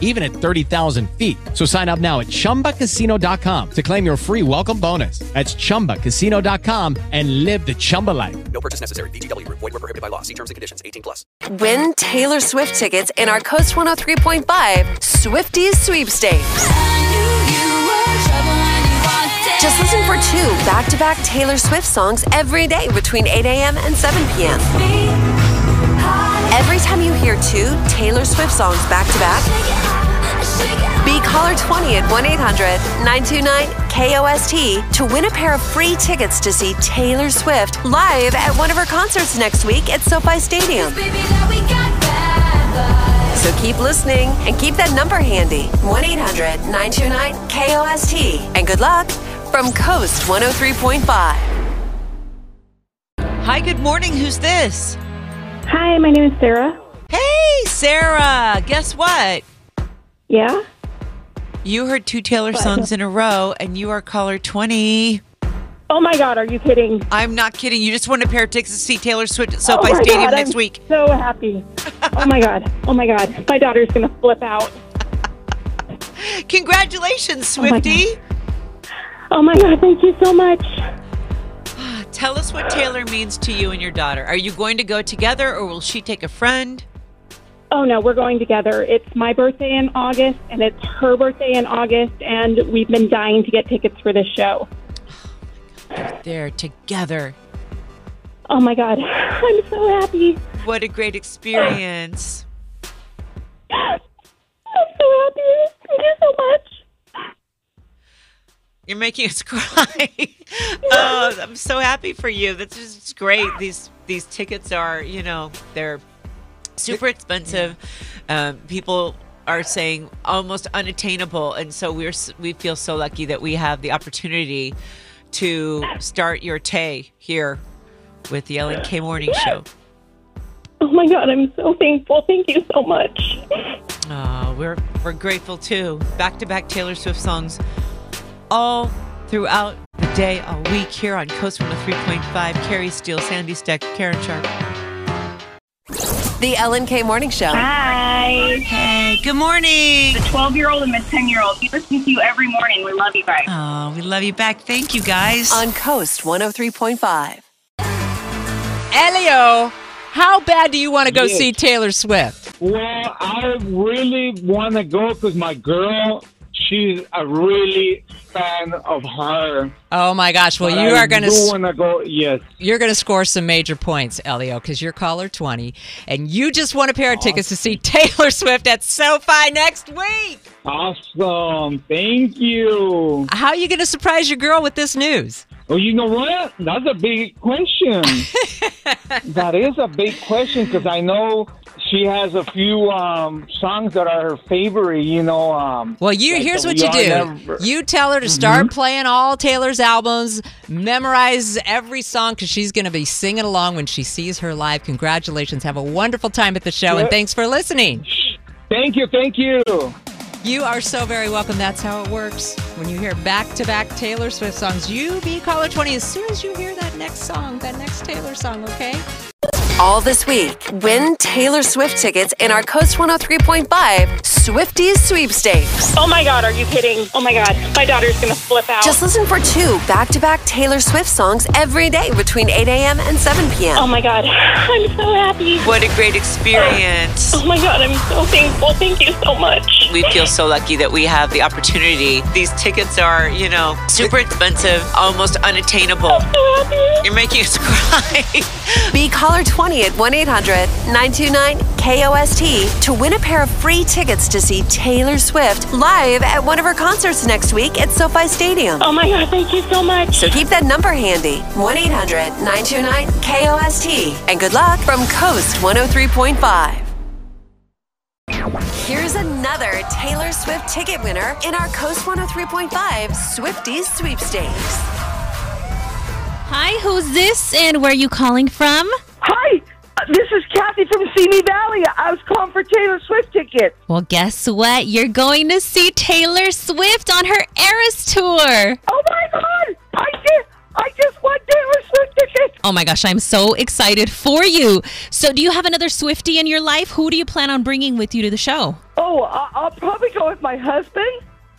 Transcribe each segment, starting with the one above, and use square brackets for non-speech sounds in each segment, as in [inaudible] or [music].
even at 30,000 feet. So sign up now at chumbacasino.com to claim your free welcome bonus. That's chumbacasino.com and live the Chumba life. No purchase necessary. VGW Group. Void were prohibited by law. See terms and conditions. 18 plus. Win Taylor Swift tickets in our KOST 103.5 Swifties sweepstakes. Just listen for two back to back Taylor Swift songs every day between 8 a.m. and 7 p.m. Every time you hear two Taylor Swift songs back to back, be caller 20 at 1 800 929 KOST to win a pair of free tickets to see Taylor Swift live at one of her concerts next week at SoFi Stadium. So keep listening and keep that number handy 1 800 929 KOST. And good luck from KOST 103.5. Hi, good morning. Who's this? Hi, my name is Sarah. Hey, Sarah. Guess what? Yeah? You heard two Taylor songs in a row, and you are caller 20. Oh my God, are you kidding? I'm not kidding. You just won a pair of tickets to see Taylor Swift at oh SoFi oh Stadium God, next I'm week. So happy. oh my God. Oh my God. My daughter's going to flip out. [laughs] Congratulations, Oh Swifty. Oh my God, thank you so much. Tell us what Taylor means to you and your daughter. Are you going to go together, or will she take a friend? Oh no, we're going together. It's my birthday in August and it's her birthday in August, and we've been dying to get tickets for this show. They're together. Oh my God. [laughs] I'm so happy. What a great experience. [laughs] I'm so happy. Thank you so much. You're making us [laughs] cry. oh, I'm so happy for you. That's just great. These these tickets are, you know, they're super expensive. Um, people are saying almost unattainable, and so we're we feel so lucky that we have the opportunity to start your Tay here with the Ellen K Morning Show. Oh my God, I'm so thankful. Thank you so much. Oh, we're we're grateful too. Back to back Taylor Swift songs all throughout the day, all week here on KOST 103.5. Carrie Steele, Sandy Steck, Karen Sharp. The Ellen K Morning Show. Hi. Hey, good morning. The 12 year old and the 10 year old. We listen to you every morning. We love you guys. Oh, we love you back. Thank you guys. On KOST 103.5. Elio, how bad do you want to go Yes. see Taylor Swift? Well, I really want to go because my girl, she's a really fan of her. Oh my gosh! Well, But you are going do to want to go. Yes. you're going to score some major points, Elio, because you're caller twenty, and you just won a pair of tickets to see Taylor [laughs] Swift at SoFi next week. Awesome. Thank you. How are you going to surprise your girl with this news? Well, you know what? That's a big question. [laughs] that is a big question because I know she has a few um, songs that are her favorite. You know. Um, Well, you like here's what you do. Never- You tell her to start playing all Taylor's albums, memorize every song because she's going to be singing along when she sees her live. Congratulations! Have a wonderful time at the show, and thanks for listening. Thank you. Thank you. You are so very welcome. That's how it works. When you hear back to back Taylor Swift songs, you be caller 20 as soon as you hear that next song, that next Taylor song, okay? All this week, win Taylor Swift tickets in our KOST 103.5 Swifties sweepstakes. Oh my God, are you kidding? Oh my God, my daughter's going to flip out. Just listen for two back to back Taylor Swift songs every day between 8 a.m. and 7 p.m. Oh my God, [laughs] I'm so happy. What a great experience. Oh my God, I'm so thankful. Thank you so much. We feel so lucky that we have the opportunity. These tickets are, you know, super expensive, almost unattainable. You're making us cry. Be caller 20 at 1 800 929 KOST to win a pair of free tickets to see Taylor Swift live at one of her concerts next week at SoFi Stadium. Oh my God, thank you so much. So keep that number handy 1 800 929 KOST. And good luck from KOST 103.5. Here's another Taylor Swift ticket winner in our KOST 103.5 Swifties sweepstakes. Hi, who's this and where are you calling from? Hi, uh, This is Kathy from Simi Valley. I was calling for Taylor Swift tickets. Well, guess what? You're going to see Taylor Swift on her Eras tour. Oh my God! I just, I just want Swift. Oh my gosh, I'm so excited for you. So, do you have another Swifty in your life? Who do you plan on bringing with you to the show? Oh, I- I'll probably go with my husband.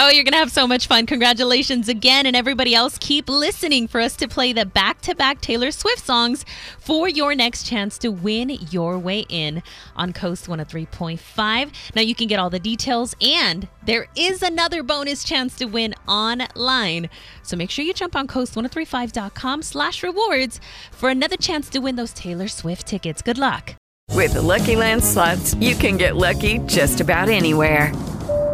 Oh, you're going to have so much fun. Congratulations again. And everybody else, keep listening for us to play the back to back Taylor Swift songs for your next chance to win your way in on KOST 103.5. Now, you can get all the details, and there is another bonus chance to win online. So make sure you jump on kost1035.com slash rewards for another chance to win those Taylor Swift tickets. Good luck. With the Lucky Land slots, you can get lucky just about anywhere.